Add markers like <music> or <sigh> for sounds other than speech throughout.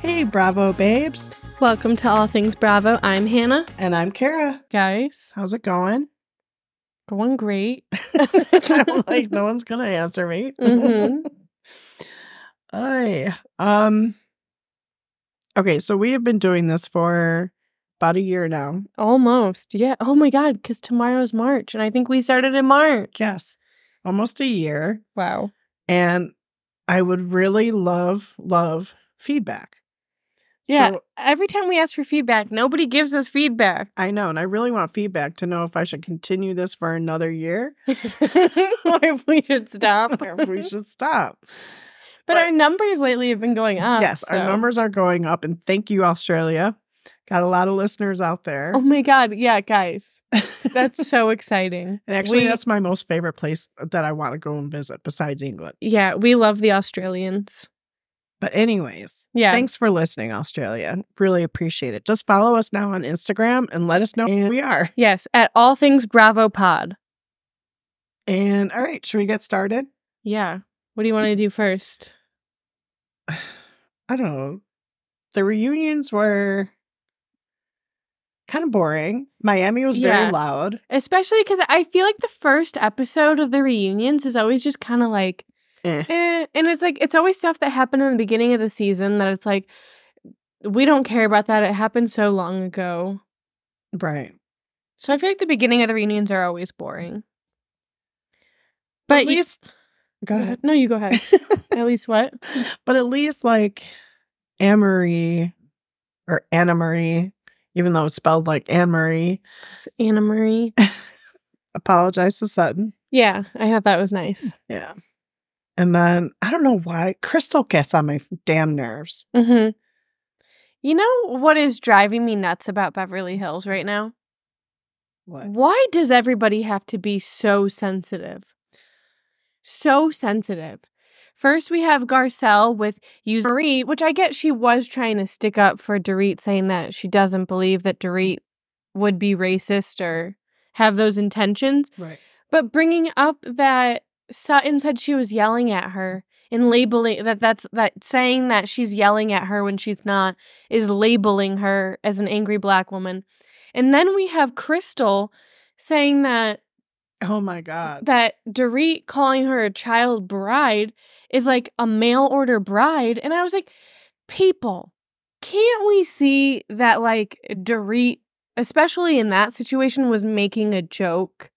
Hey, Bravo babes. Welcome to All Things Bravo. I'm Hannah. And I'm Kara. Guys, How's it going? going great. <laughs> I'm <laughs> like, no one's going to answer me. <laughs> Mhm. Um, okay, so we have been doing this for about a year now. Almost. Yeah. Oh my God. Because tomorrow's March. And I think we started in March. Yes, almost a year. Wow. And I would really love, love feedback. Yeah. So, Every time we ask for feedback, nobody gives us feedback. I know, and I really want feedback to know if I should continue this for another year <laughs> or if we should stop. <laughs> or if we should stop. But, our numbers lately have been going up. yes, our numbers are going up, and thank you, Australia. Got a lot of listeners out there. Oh my God. Yeah, guys. <laughs> That's so exciting. and actually, we- that's my most favorite place that I want to go and visit besides England. Yeah, we love the Australians. But, anyways, Yeah. thanks for listening, Australia. Really appreciate it. Just follow us now on Instagram and let us know who we are. Yes, at All Things Bravo Pod. And all right, should we get started? Yeah. What do you want to do first? <sighs> I don't know. The reunions were kind of boring. Miami was very loud. Especially because I feel like the first episode of the reunions is always just kind of like, Eh. eh. And it's like, it's always stuff that happened in the beginning of the season that it's like, we don't care about that. It happened so long ago. Right. So I feel like the beginning of the reunions are always boring. But at you- least go ahead. No, you go ahead. <laughs> At least what? But at least like Marie or Anna Marie, even though it's spelled like Anne Marie, It's Anna Marie. <laughs> apologize to Sutton. Yeah, I thought that was nice. Yeah. And then I don't know why Crystal gets on my damn nerves. hmm You know what is driving me nuts about Beverly Hills right now? What? Why does everybody have to be so sensitive? So sensitive. First, we have Garcelle with use Marie, which I get she was trying to stick up for Dorit, saying that she doesn't believe that Dorit would be racist or have those intentions. Right. But bringing up that Sutton said she was yelling at her and labeling that that's that saying that she's yelling at her when she's not is labeling her as an angry black woman. And then we have Crystal saying that Oh my God. that Dorit calling her a child bride is like a mail order bride. And I was like, people, can't we see that like Dorit, especially in that situation, was making a joke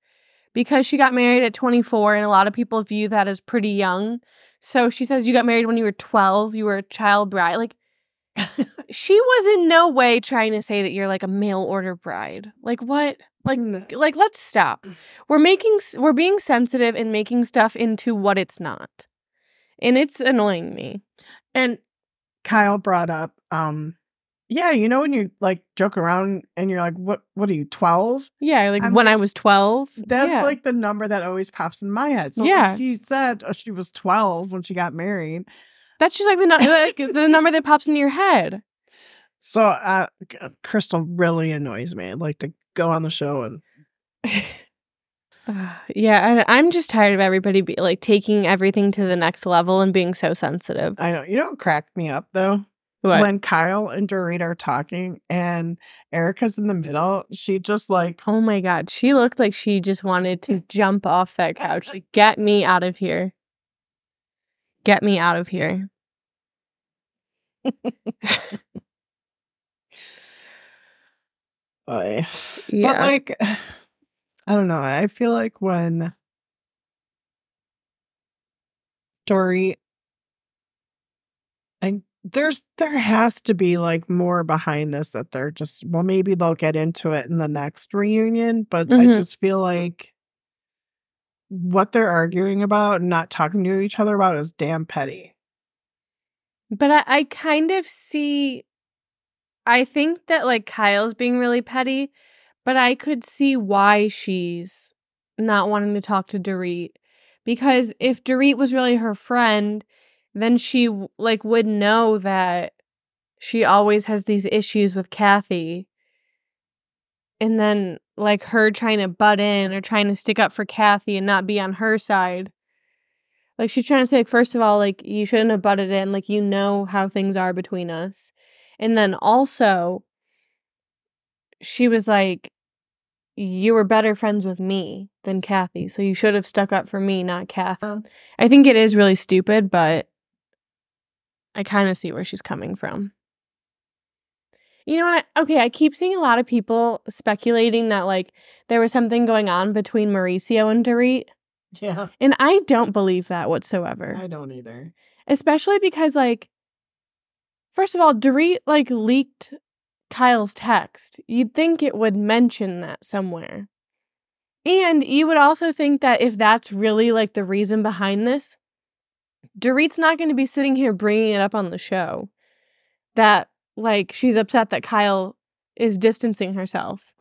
because she got married at 24 and a lot of people view that as pretty young. So she says, You got married when you were 12, you were a child bride. Like, <laughs> she was in no way trying to say that you're like a mail order bride. Like, what? Like, No. like let's stop we're making we're being sensitive and making stuff into what it's not and it's annoying me And Kyle brought up, um, yeah, you know when you like joke around and you're like, what what are you, 12? yeah like I'm when like- i was 12 That's yeah. like the number that always pops in my head. So Yeah. she said uh, she was 12 when she got married. that's just like the, nu- like the number that pops into your head So uh, Crystal really annoys me. I'd like to go on the show and <laughs> Uh, <sighs> yeah I, i'm just tired of everybody be, like taking everything to the next level and being so sensitive I know you what cracked me up though? what? When Kyle and Dorit are talking and Erica's in the middle, she just like oh my god she looked like she just wanted to jump off that couch like get me out of here get me out of here <laughs> Oy. <sighs> yeah But like I don't know. I feel like when Dory and there's there has to be like more behind this that they're just well maybe they'll get into it in the next reunion, but I Mhm. just feel like what they're arguing about and not talking to each other about is damn petty. But I, I kind of see I think that like Kyle's being really petty, but I could see why she's not wanting to talk to Dorit. Because if Dorit was really her friend, then she like would know that she always has these issues with Kathy. and then like her trying to butt in or trying to stick up for Kathy and not be on her side. Like she's trying to say, like, first of all, like you shouldn't have butted in. Like you know how things are between us, and then also, she was like, you were better friends with me than Kathy, so you should have stuck up for me, not Kathy. Oh. Uh-huh. I think it is really stupid, but I kind of see where she's coming from. You know what? I, okay, I keep seeing a lot of people speculating that like there was something going on between Mauricio and Dorit, Yeah. and I don't believe that whatsoever. I don't either. Especially because like first of all, Dorit like leaked Kyle's text. You'd think it would mention that somewhere. And you would also think that if that's really like the reason behind this, Dorit's not going to be sitting here bringing it up on the show. That like she's upset that Kyle is distancing herself.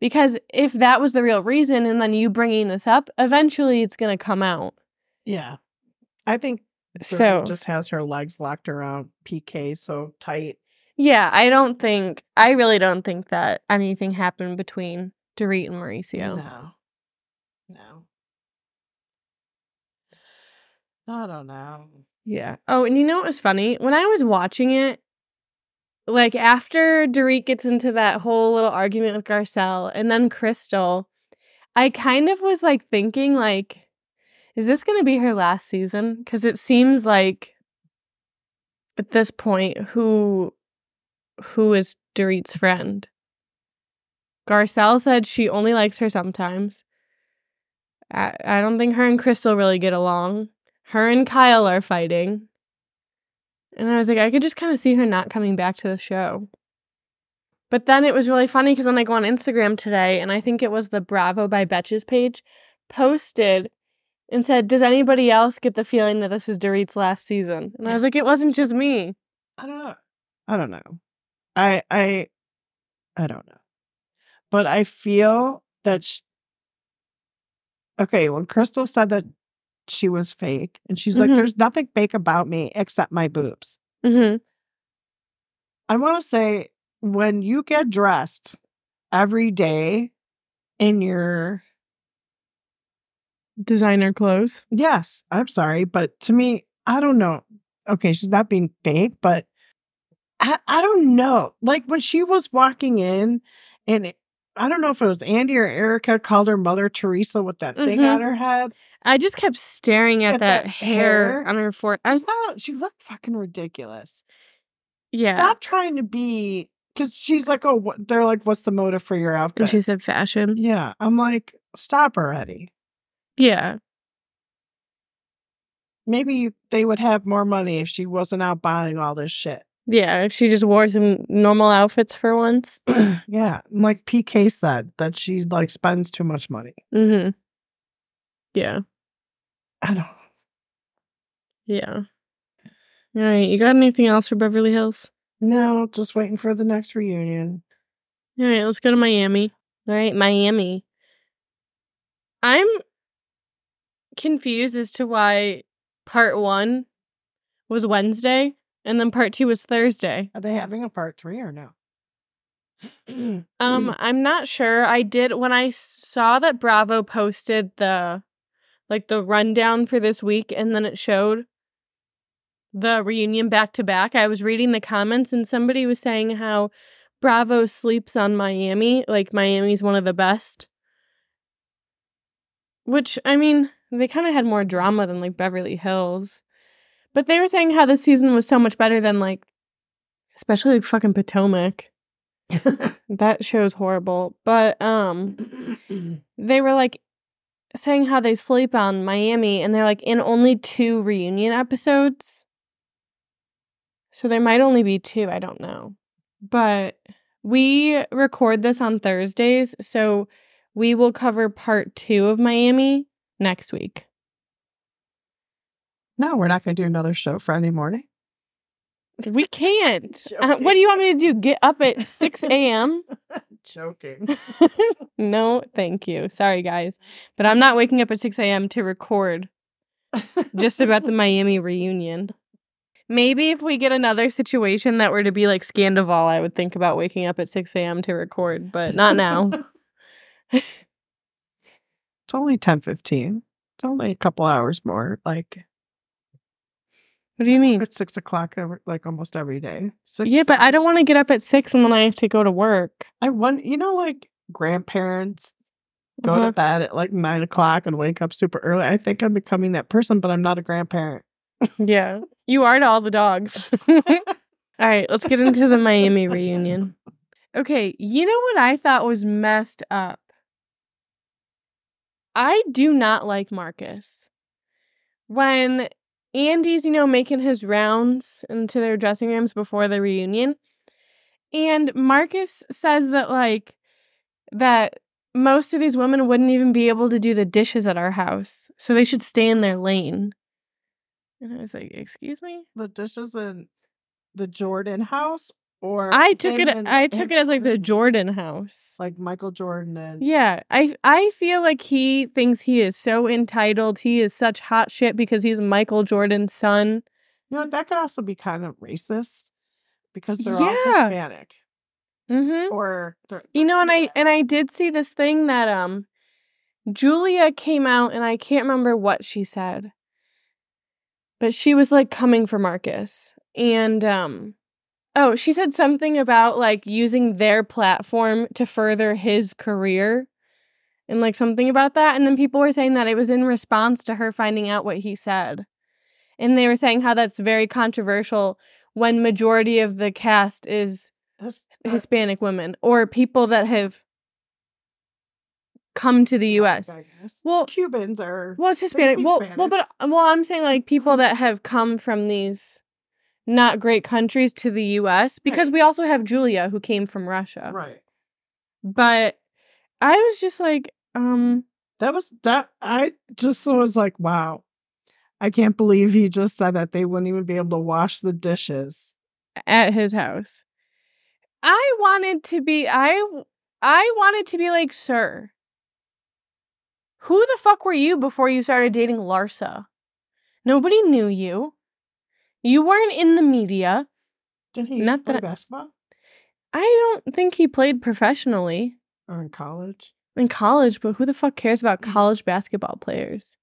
Because if that was the real reason and then you bringing this up, eventually it's going to come out. Yeah. I think So- so just has her legs locked around PK so tight. Yeah, I don't think I really don't think that anything happened between Dorit and Mauricio. No. No. I don't know. Yeah. Oh, and you know what was funny? When I was watching it, like after Dorit gets into that whole little argument with Garcelle and then Crystal, I kind of was like thinking like is this going to be her last season cuz it seems like at this point who who is Dorit's friend? Garcelle said she only likes her sometimes. I, I don't think her and Crystal really get along. Her and Kyle are fighting. And I was like, I could just kind of see her not coming back to the show. But then it was really funny because then I go on Instagram today, and I think it was the Bravo by Betches page, posted and said, Does anybody else get the feeling that this is Dorit's last season? And I was like, It wasn't just me. I don't know. I don't know. I I I don't know. But I feel that sh- Okay, when Crystal said that she was fake and she's Mhm. like there's nothing fake about me except my boobs. Mm-hmm. I want to say when you get dressed every day in your Designer clothes. yes, I'm sorry, but to me, I don't know. Okay, she's not being fake, but I, I don't know. Like when she was walking in, and it, I don't know if it was Andy or Erica called her Mother Teresa with that thing Mhm. on her head. I just kept staring at, At that, that hair, hair? on her forehead. I was, No, she looked fucking ridiculous. yeah. Stop trying to be because she's like, oh, what? They're like, what's the motive for your outfit? And she said fashion. yeah, I'm like, stop already. Yeah. Maybe they would have more money if she wasn't out buying all this shit. Yeah. If she just wore some normal outfits for once. <clears throat> yeah, like PK said that she like spends too much money. Mm-hmm. Yeah. I don't. Yeah. All right. You got anything else for Beverly Hills? No, just waiting for the next reunion. All right. Let's go to Miami. All right. Miami. I'm confused as to why part one was Wednesday and then part two was Thursday. Are they having a part three or no? <clears throat> Um, I'm not sure. I did when I saw that Bravo posted the like the rundown for this week and then it showed the reunion back to back. I was reading the comments and somebody was saying how Bravo sleeps on Miami, like Miami's one of the best. Which I mean, they kind of had more drama than like Beverly Hills. But they were saying how this season was so much better than like especially like fucking Potomac. <laughs> That show's horrible. But um they were like saying how they sleep on Miami and they're like in only two reunion episodes. So there might only be two, I don't know. But we record this on Thursdays, so we will cover part 2 of Miami next week. No, we're not going to do another show Friday morning. We can't. Uh, what do you want me to do? Get up at <laughs> 6 a.m.? Joking. <laughs> no, thank you. Sorry, guys. But I'm not waking up at 6 a.m. to record just about the <laughs> Miami reunion. maybe if we get another situation that were to be like Scandoval, I would think about waking up at 6 a.m. to record, but not now. it's only ten fifteen. It's only a couple hours more. Like what do you mean? At six o'clock, every, like almost every day. Six, Yeah, but I don't want to get up at 6 and then I have to go to work. I want you know like grandparents go Uh-huh. to bed at like nine o'clock and wake up super early. I think I'm becoming that person, but I'm not a grandparent. Yeah. You are to all the dogs. <laughs> all right, let's get into the Miami reunion. Okay, you know what I thought was messed up? I do not like Marcus. When Andy's, you know, making his rounds into their dressing rooms before the reunion, and Marcus says that, like, that most of these women wouldn't even be able to do the dishes at our house, so they should stay in their lane. And I was like, excuse me? The dishes in the Jordan house, or I took it and- I took it as like the Jordan house. like Michael Jordan and Yeah, I I feel like he thinks he is so entitled. He is such hot shit because he's Michael Jordan's son. You know that could also be kind of racist because they're all Yeah. Hispanic Mhm. or they're, You know, and I and I did see this thing that um Julia came out and I can't remember what she said. But she was like coming for Marcus. And um oh, she said something about like using their platform to further his career. And like something about that and then people were saying that it was in response to her finding out what he said. And they were saying how that's very controversial when majority of the cast is uh, Hispanic women or people that have come to the U.S. Well, Cubans are well, it's Hispanic. Well, well, but well, I'm saying like people <clears throat> that have come from these not great countries to the U.S. because Right. we also have Julia who came from Russia. right. But I was just like, um, That was that. I just was like, wow. I can't believe he just said that they wouldn't even be able to wash the dishes. at his house. I wanted to be I I wanted to be like, "Sir, who the fuck were you before you started dating Larsa? Nobody knew you. You weren't in the media. Did he Not play that- basketball I don't think he played professionally or in college? in college, but who the fuck cares about Mm. college basketball players?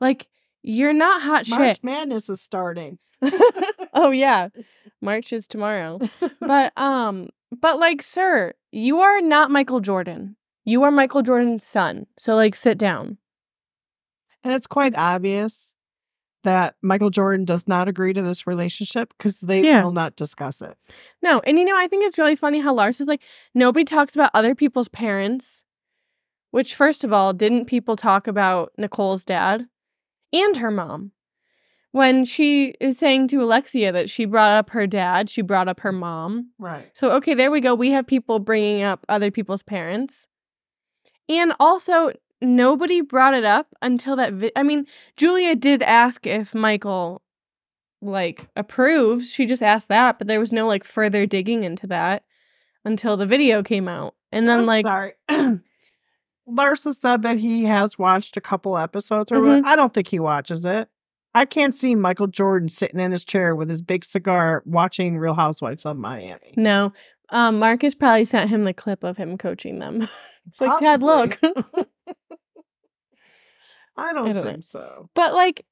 Like, you're not hot shit. March shit. Madness is starting. <laughs> oh yeah. <laughs> March is tomorrow. <laughs> but um but like sir you are not michael jordan you are michael jordan's son so like sit down And it's quite obvious that Michael Jordan does not agree to this relationship because they Yeah. will not discuss it. no and you know i think it's really funny how lars is like nobody talks about other people's parents which first of all didn't people talk about nicole's dad and her mom when she is saying to alexia that she brought up her dad she brought up her mom Right. So, okay, there we go. We have people bringing up other people's parents. And also, nobody brought it up until that. Vi- I mean, Julia did ask if Michael, like, approves. She just asked that, but there was no, like, further digging into that until the video came out. And then, I'm like, sorry. <clears throat> Larsa said that he has watched a couple episodes or Mhm. whatever. I don't think he watches it. I can't see Michael Jordan sitting in his chair with his big cigar watching Real Housewives of Miami. no. Um, Marcus probably sent him the clip of him coaching them. <laughs> it's like, Dad, look. <laughs> I don't, I don't know. think so. But like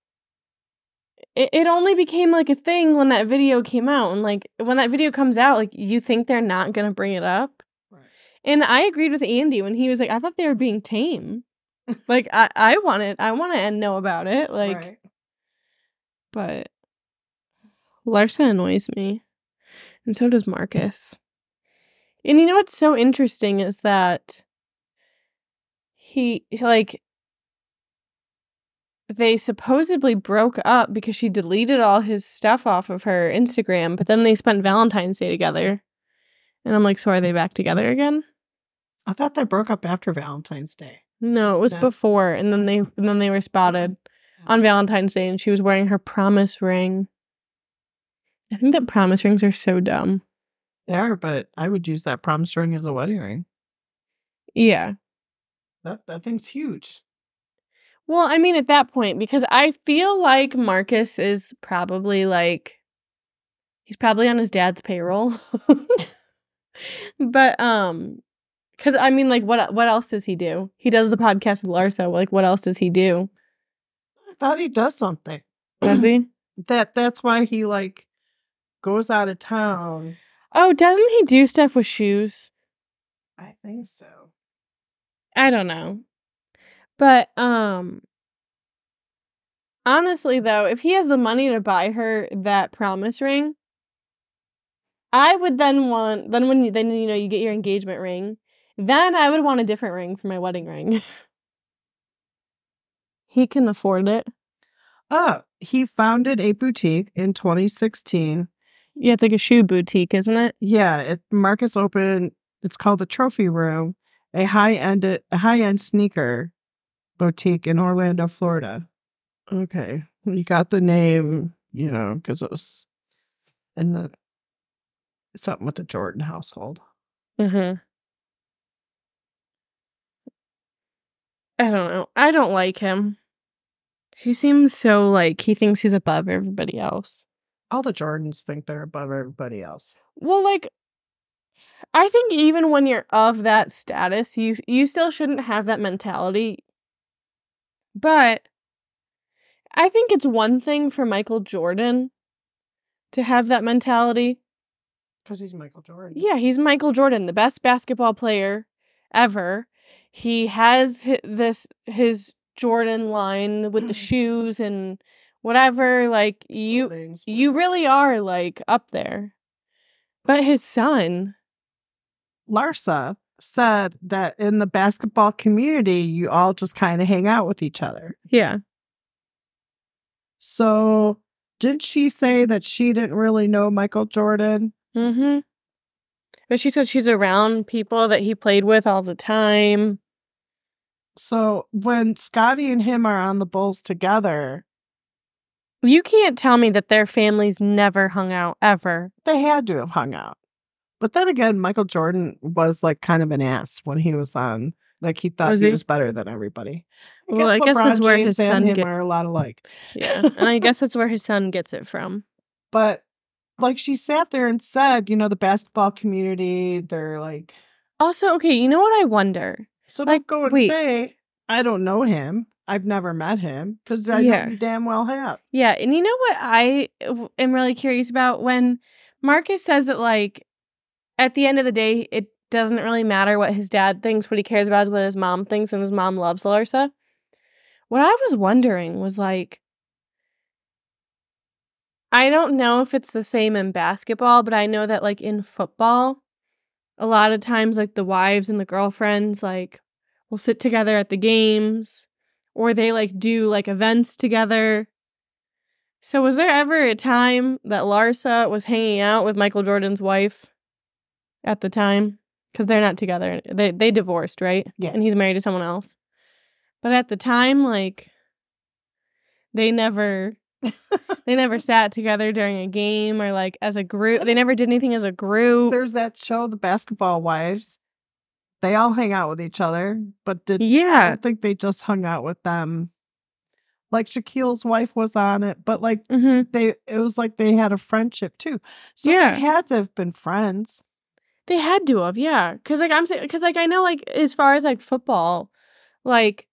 it, it only became like a thing when that video came out and like when that video comes out like you think they're not going to bring it up. Right. And I agreed with Andy when he was like I thought they were being tame. like <laughs> I I wanted I want to know about it like Right. but Larsa annoys me. And so does Marcus. And you know what's so interesting is that he like they supposedly broke up because she deleted all his stuff off of her Instagram, but then they spent Valentine's Day together. And I'm like, so are they back together again? I thought they broke up after Valentine's Day. No, it was No. before, and then they and then they were spotted on Valentine's Day, and she was wearing her promise ring. I think that promise rings are so dumb. They are, but I would use that promise ring as a wedding ring. Yeah. That that thing's huge. Well, I mean, at that point, because I feel like Marcus is probably like He's probably on his dad's payroll. <laughs> but um cuz I mean like what what else does he do? He does the podcast with Larsa. Like what else does he do? I thought he does something. Does he? <clears throat> That that's why he like goes out of town. Oh, doesn't he do stuff with shoes? I think so. I don't know. But um honestly though, if he has the money to buy her that promise ring, I would then want then when you, then you know you get your engagement ring, then I would want a different ring for my wedding ring. <laughs> he can afford it. Oh, he founded a boutique in 2016. Yeah, it's like a shoe boutique, isn't it? Yeah, it Marcus opened. It's called the Trophy Room, a high end a high end sneaker boutique in Orlando, Florida. Okay, you got the name, you know, because it was in the something with the Jordan household. Mhm. I don't know. I don't like him. He seems so like he thinks he's above everybody else. All the Jordans think they're above everybody else. Well, like I think even when you're of that status, you you still shouldn't have that mentality. But I think it's one thing for Michael Jordan to have that mentality. Because he's Michael Jordan. Yeah, he's Michael Jordan, the best basketball player ever. He has this his Jordan line with the <clears throat> shoes and whatever like you you really are like up there. But his son, Larsa said that in the basketball community, you all just kind of hang out with each other. yeah. So, did she say that she didn't really know Michael Jordan? Mhm. But she said she's around people that he played with all the time. So, when Scottie and him are on the Bulls together, You can't tell me that their families never hung out ever. they had to have hung out. But then again, Michael Jordan was like kind of an ass when he was on. Like he thought Was he, he? was better than everybody. Well, I guess that's LeBron where James his son him get- are a lot alike. Yeah. and I guess <laughs> that's where his son gets it from. But like she sat there and said, you know, the basketball community, they're like, Also, okay, you know what I wonder? so Like, don't go and wait. say, I don't know him. I've never met him because I Yeah. damn well have. Yeah, and you know what I am really curious about when Marcus says that like at the end of the day it doesn't really matter what his dad thinks, what he cares about is what his mom thinks and his mom loves Larsa. What I was wondering was like I don't know if it's the same in basketball, but I know that like in football a lot of times like the wives and the girlfriends like will sit together at the games or they like do like events together. So was there ever a time that Larsa was hanging out with Michael Jordan's wife at the time? Because they're not together. They they divorced, right? Yeah. And he's married to someone else. But at the time, like they never <laughs> they never sat together during a game or like as a group. They never did anything as a group. There's that show, The Basketball Wives. They all hang out with each other, but did I yeah. don't think they just hung out with them. Like Shaquille's wife was on it, but like hmm they it was like they had a friendship too. So Yeah. they had to have been friends. They had to have, yeah. Cause like I'm saying, cause like I know like as far as like football, like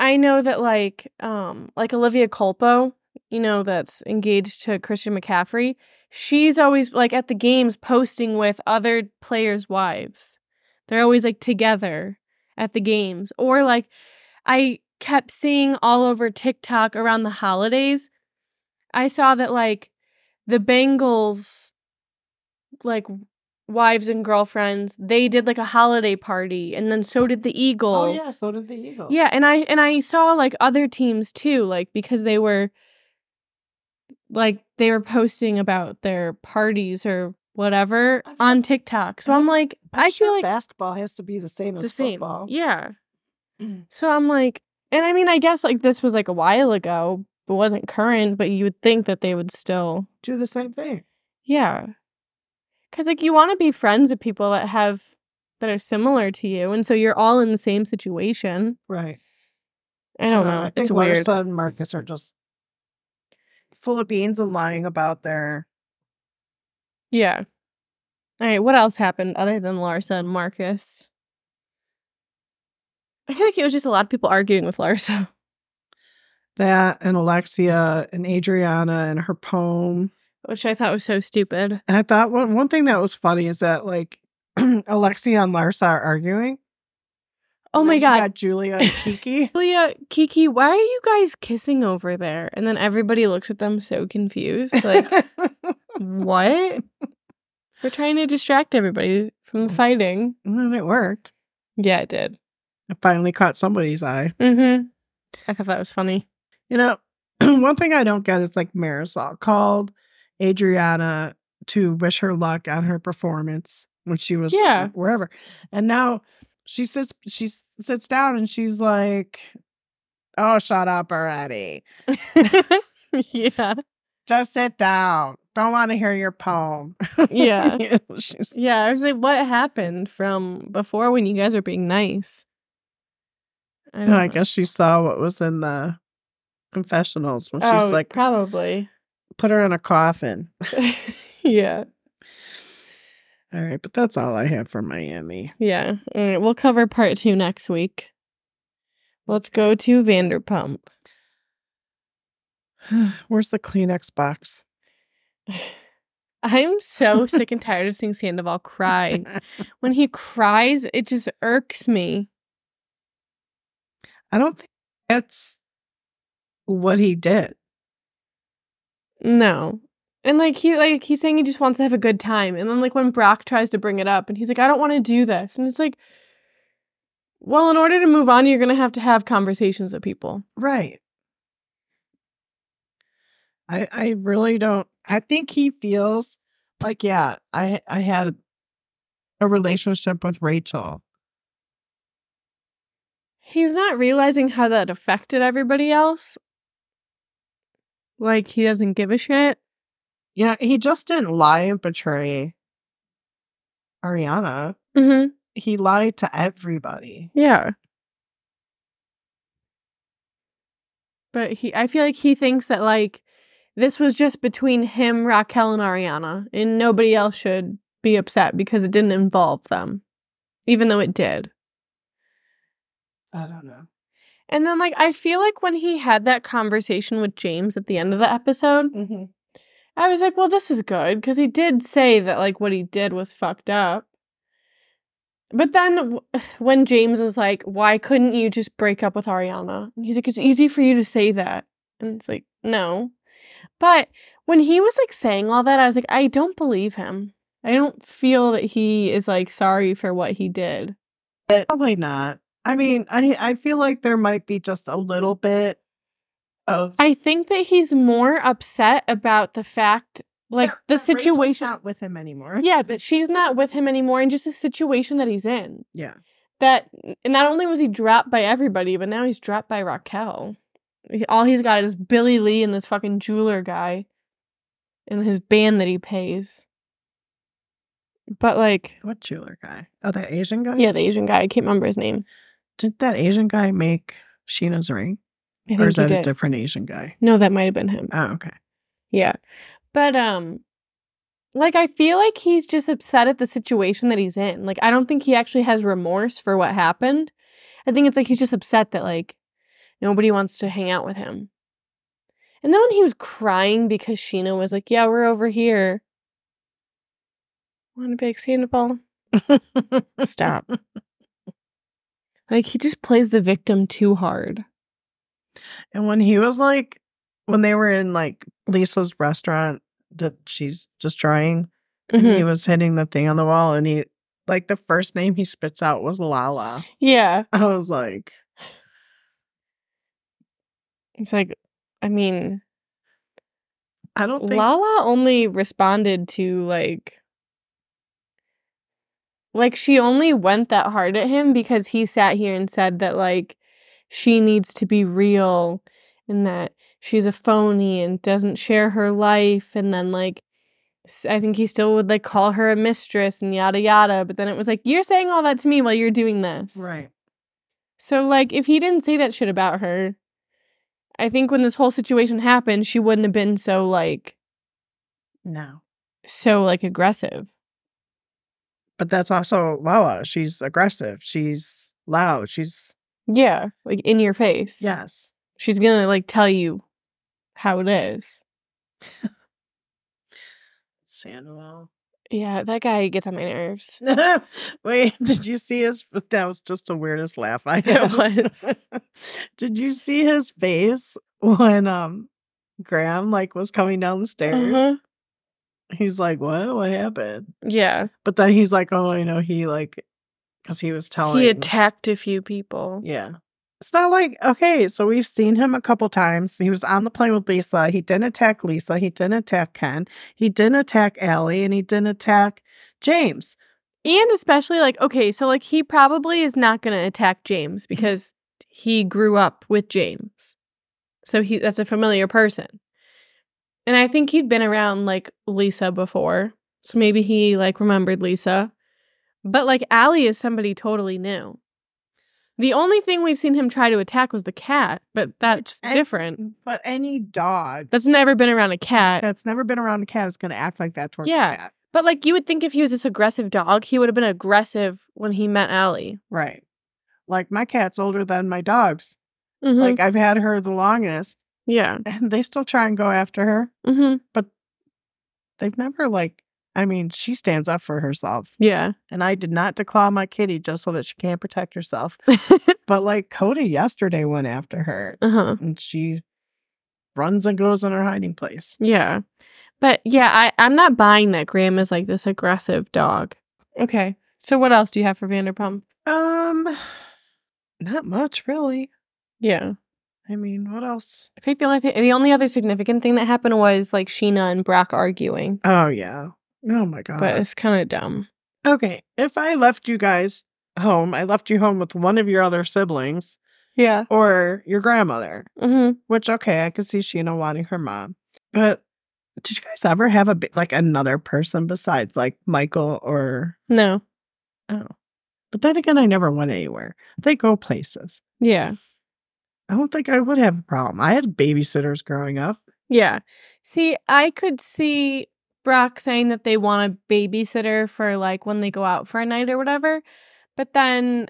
I know that like um like Olivia Culpo, you know, that's engaged to Christian McCaffrey. She's always like at the games posting with other players' wives. They're always like together at the games, or like I kept seeing all over TikTok around the holidays. I saw that like the Bengals like wives and girlfriends, they did like a holiday party and then so did the Eagles. Oh yeah, so did the Eagles. Yeah, and I and I saw like other teams too, like because they were like they were posting about their parties or whatever feel- on TikTok. So I'm- I'm like I'm I sure feel like basketball has to be the same the as same. football. Yeah. <clears throat> So I'm like and I mean I guess like this was like a while ago, but wasn't current, but you would think that they would still Do the same thing. Yeah. Cuz like you want to be friends with people that have that are similar to you and so you're all in the same situation. Right. I don't Uh, know. I it's think weird. Larsa and Marcus are just full of beans and lying about their Yeah. All right, what else happened other than Larsa and Marcus? I feel like it was just a lot of people arguing with Larsa. That and Alexia and Adriana and her poem. Which I thought was so stupid. And I thought one one thing that was funny is that like <clears throat> Alexia and Larsa are arguing. Oh my god. got Julia and <laughs> Kiki. Julia, Kiki, why are you guys kissing over there? And then everybody looks at them so confused. Like, <laughs> what? We're trying to distract everybody from the fighting. and it worked. Yeah, it did. It finally caught somebody's eye. Mm-hmm. I thought that was funny. You know, <clears throat> one thing I don't get is like Marisol called Adriana to wish her luck on her performance when she was Yeah. wherever. And now she sits she sits down and she's like, Oh, shut up already. <laughs> yeah. Just sit down. Don't want to hear your poem. Yeah. <laughs> You know, Yeah. I was like, what happened from before when you guys were being nice? I, I guess she saw what was in the confessionals when she oh, was like, probably. Put her in a coffin. <laughs> yeah. All right, but that's all I have for Miami. Yeah. All right. We'll cover part two next week. Let's go to Vanderpump. <sighs> Where's the Kleenex box? <sighs> I'm so sick and tired of seeing Sandoval cry. <laughs> When he cries, it just irks me. I don't think that's what he did. No. And like he like he's saying he just wants to have a good time. And then like when Brock tries to bring it up and he's like, I don't want to do this. And it's like well, in order to move on, you're gonna have to have conversations with people. Right. I I really don't I think he feels like yeah, I I had a relationship with Rachel. He's not realizing how that affected everybody else. Like he doesn't give a shit. Yeah, he just didn't lie and betray Ariana. Mm-hmm. He lied to everybody. Yeah. But he I feel like he thinks that like this was just between him, Raquel, and Ariana, and nobody else should be upset because it didn't involve them. Even though it did. I don't know. And then like I feel like when he had that conversation with James at the end of the episode, Mm-hmm. I was like, well, this is good because he did say that like what he did was fucked up. But then w- <sighs> when James was like, why couldn't you just break up with Ariana? And he's like, it's easy for you to say that. And it's like, no. But when he was like saying all that, I was like, I don't believe him. I don't feel that he is like sorry for what he did. Probably not. I mean, I I feel like there might be just a little bit of I think that he's more upset about the fact, like the Rachel's situation. not with him anymore. Yeah, but she's not with him anymore, and just the situation that he's in. Yeah. That not only was he dropped by everybody, but now he's dropped by Raquel. All he's got is Billie Lee and this fucking jeweler guy, and his band that he pays. But like, What jeweler guy? Oh, that Asian guy? yeah, the Asian guy. I can't remember his name. Did that Asian guy make Scheana's ring? Or is that a different Asian guy? No, that might have been him. Oh, okay. Yeah. But um like I feel like he's just upset at the situation that he's in. Like I don't think he actually has remorse for what happened. I think it's like he's just upset that like nobody wants to hang out with him. And then when he was crying because Scheana was like, "Yeah, we're over here." Want to be Sandoval? <laughs> Stop. Like he just plays the victim too hard. And when he was like, when they were in like Lisa's restaurant that she's just trying, and he mm-hmm. was hitting the thing on the wall, and he like the first name he spits out was Lala. Yeah. <laughs> I was like, It's like I mean, I don't think Lala only responded to like like she only went that hard at him because he sat here and said that like she needs to be real and that she's a phony and doesn't share her life and then like I think he still would like call her a mistress and yada yada but then it was like you're saying all that to me while you're doing this. right. So like if he didn't say that shit about her I think when this whole situation happened she wouldn't have been so like No. so like aggressive. But that's also Lala. She's aggressive. She's loud. She's Yeah, like in your face. yes. She's gonna like tell you how it is. <laughs> Sandoval. Yeah, that guy gets on my nerves. <laughs> Wait, did you see his? That was just the weirdest laugh I <laughs> was. did you see his face when um Graham like was coming down the stairs? Uh-huh. He's like, "What? What happened?" Yeah. But then he's like, "Oh, I know." He like, because he was telling. He attacked a few people. Yeah. It's not like, okay, so we've seen him a couple times. He was on the plane with Lisa. He didn't attack Lisa. He didn't attack Ken. He didn't attack Ally and he didn't attack James. And especially like, okay, so like he probably is not gonna attack James mm-hmm. because he grew up with James. So he that's a familiar person. And I think he'd been around like Lisa before. So maybe he like remembered Lisa. But like Ally is somebody totally new. The only thing we've seen him try to attack was the cat, but that's different. But any dog That's never been around a cat. that's never been around a cat is going to act like that towards Yeah. a cat. But like you would think if he was this aggressive dog, he would have been aggressive when he met Ally. Right. Like my cat's older than my dog's. Mhm. Like I've had her the longest yeah. and they still try and go after her. Mm-hmm. But they've never like, I mean, she stands up for herself. Yeah. And I did not declaw my kitty just so that she can't protect herself. <laughs> But like Cody yesterday went after her uh-huh. and she runs and goes in her hiding place. Yeah. But yeah, I, I'm not buying that Graham is like this aggressive dog. Okay. So what else do you have for Vanderpump? Um <sighs> not much really. Yeah. I mean, what else? I think the only thing the only other significant thing that happened was like Scheana and Brock arguing. Oh yeah. Oh my god. But it's kind of dumb. okay, if I left you guys home, I left you home with one of your other siblings Yeah. or your grandmother, Mm-hmm. which okay, I could see Scheana wanting her mom. But did you guys ever have a like another person besides like Michael or No. oh? But then again, I never went anywhere. They go places. Yeah. I don't think I would have a problem. I had babysitters growing up. Yeah. See, I could see Brock saying that they want a babysitter for like when they go out for a night or whatever. But then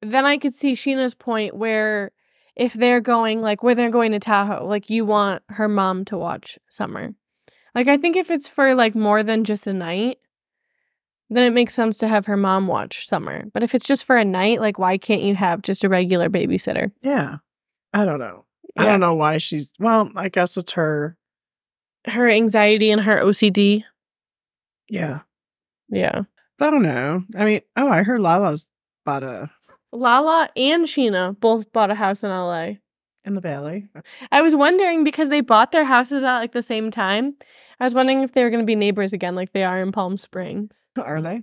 then I could see Scheana's point where if they're going like where they're going to Tahoe, like you want her mom to watch Summer. Like I think if it's for like more than just a night, then it makes sense to have her mom watch Summer. But if it's just for a night, like why can't you have just a regular babysitter? Yeah. I don't know. I don't know why she's well, I guess it's her. Her anxiety and her OCD. Yeah. Yeah. But I don't know. I mean, oh, I heard Lala's bought a Lala and Scheana both bought a house in LA. in the valley. Uh, I was wondering because they bought their houses at like the same time. I was wondering if they were going to be neighbors again, like they are in Palm Springs. Are they?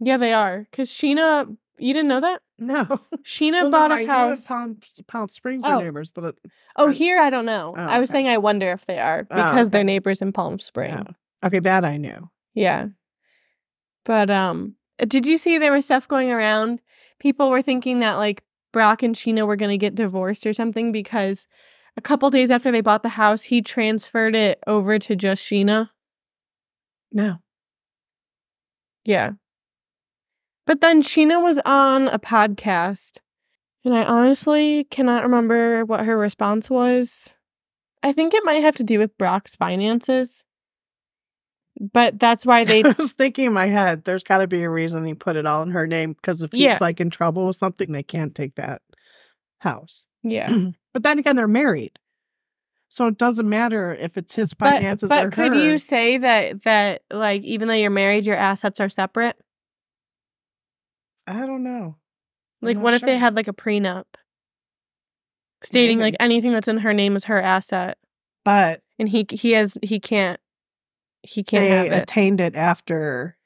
Yeah, they are. Because Scheana, you didn't know that? No. <laughs> Scheana Well, bought I a knew house. Palm, Palm Springs Oh. are neighbors, but it, Oh, I- here I don't know. Oh, I was okay. saying I wonder if they are Oh, because they're neighbors in Palm Springs. yeah. Okay, that I knew. Yeah. But um did you see there was stuff going around? People were thinking that like Brock and Scheana were going to get divorced or something because a couple days after they bought the house, he transferred it over to just Scheana. No. Yeah. But then Scheana was on a podcast and I honestly cannot remember what her response was. I think it might have to do with Brock's finances. But that's why they <laughs> I was thinking in my head, there's got to be a reason he put it all in her name because if he's Yeah. like in trouble with something, they can't take that house. yeah. <clears throat> but then again, they're married, so it doesn't matter if it's his But, finances but or could you say that that like even though you're married, your assets are separate? I don't know. I'm Like what if they had like a prenup stating like anything that's in her name is her asset But and he he has he can't he can't they have it. attained it after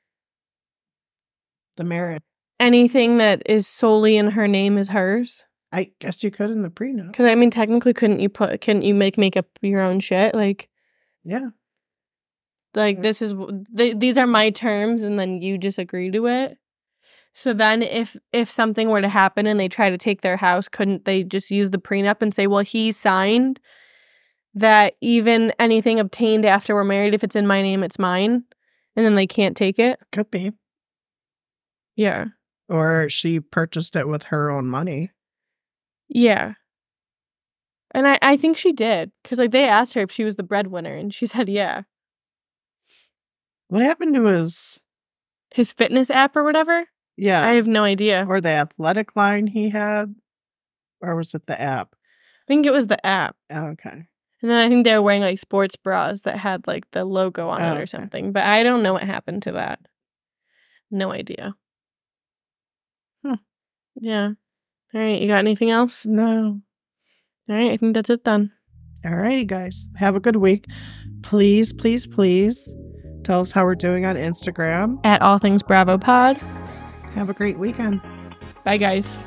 the marriage. Anything that is solely in her name is hers. I guess you could in the prenup. Cuz I mean technically couldn't you put couldn't you make make up your own shit like Yeah. like this is th- these are my terms and then you just agree to it so then if if something were to happen and they try to take their house couldn't they just use the prenup and say well he signed that even anything obtained after we're married if it's in my name it's mine and then they can't take it. Could be. Yeah. Or she purchased it with her own money. Yeah. And I, I think she did because like they asked her if she was the breadwinner and she <laughs> said yeah. What happened to his His fitness app or whatever. Yeah I have no idea. or the athletic line he had? Or was it the app? I think it was the app. Oh, okay. And then I think they were wearing like sports bras that had like the logo on Oh, it or something. But I don't know what happened to that. No idea. Hmm. Yeah. All right. You got anything else? No. All right. I think that's it then. All righty, guys. Have a good week. Please, please, please tell us how we're doing on Instagram. At All Things Bravo Pod. Have a great weekend. Bye, guys.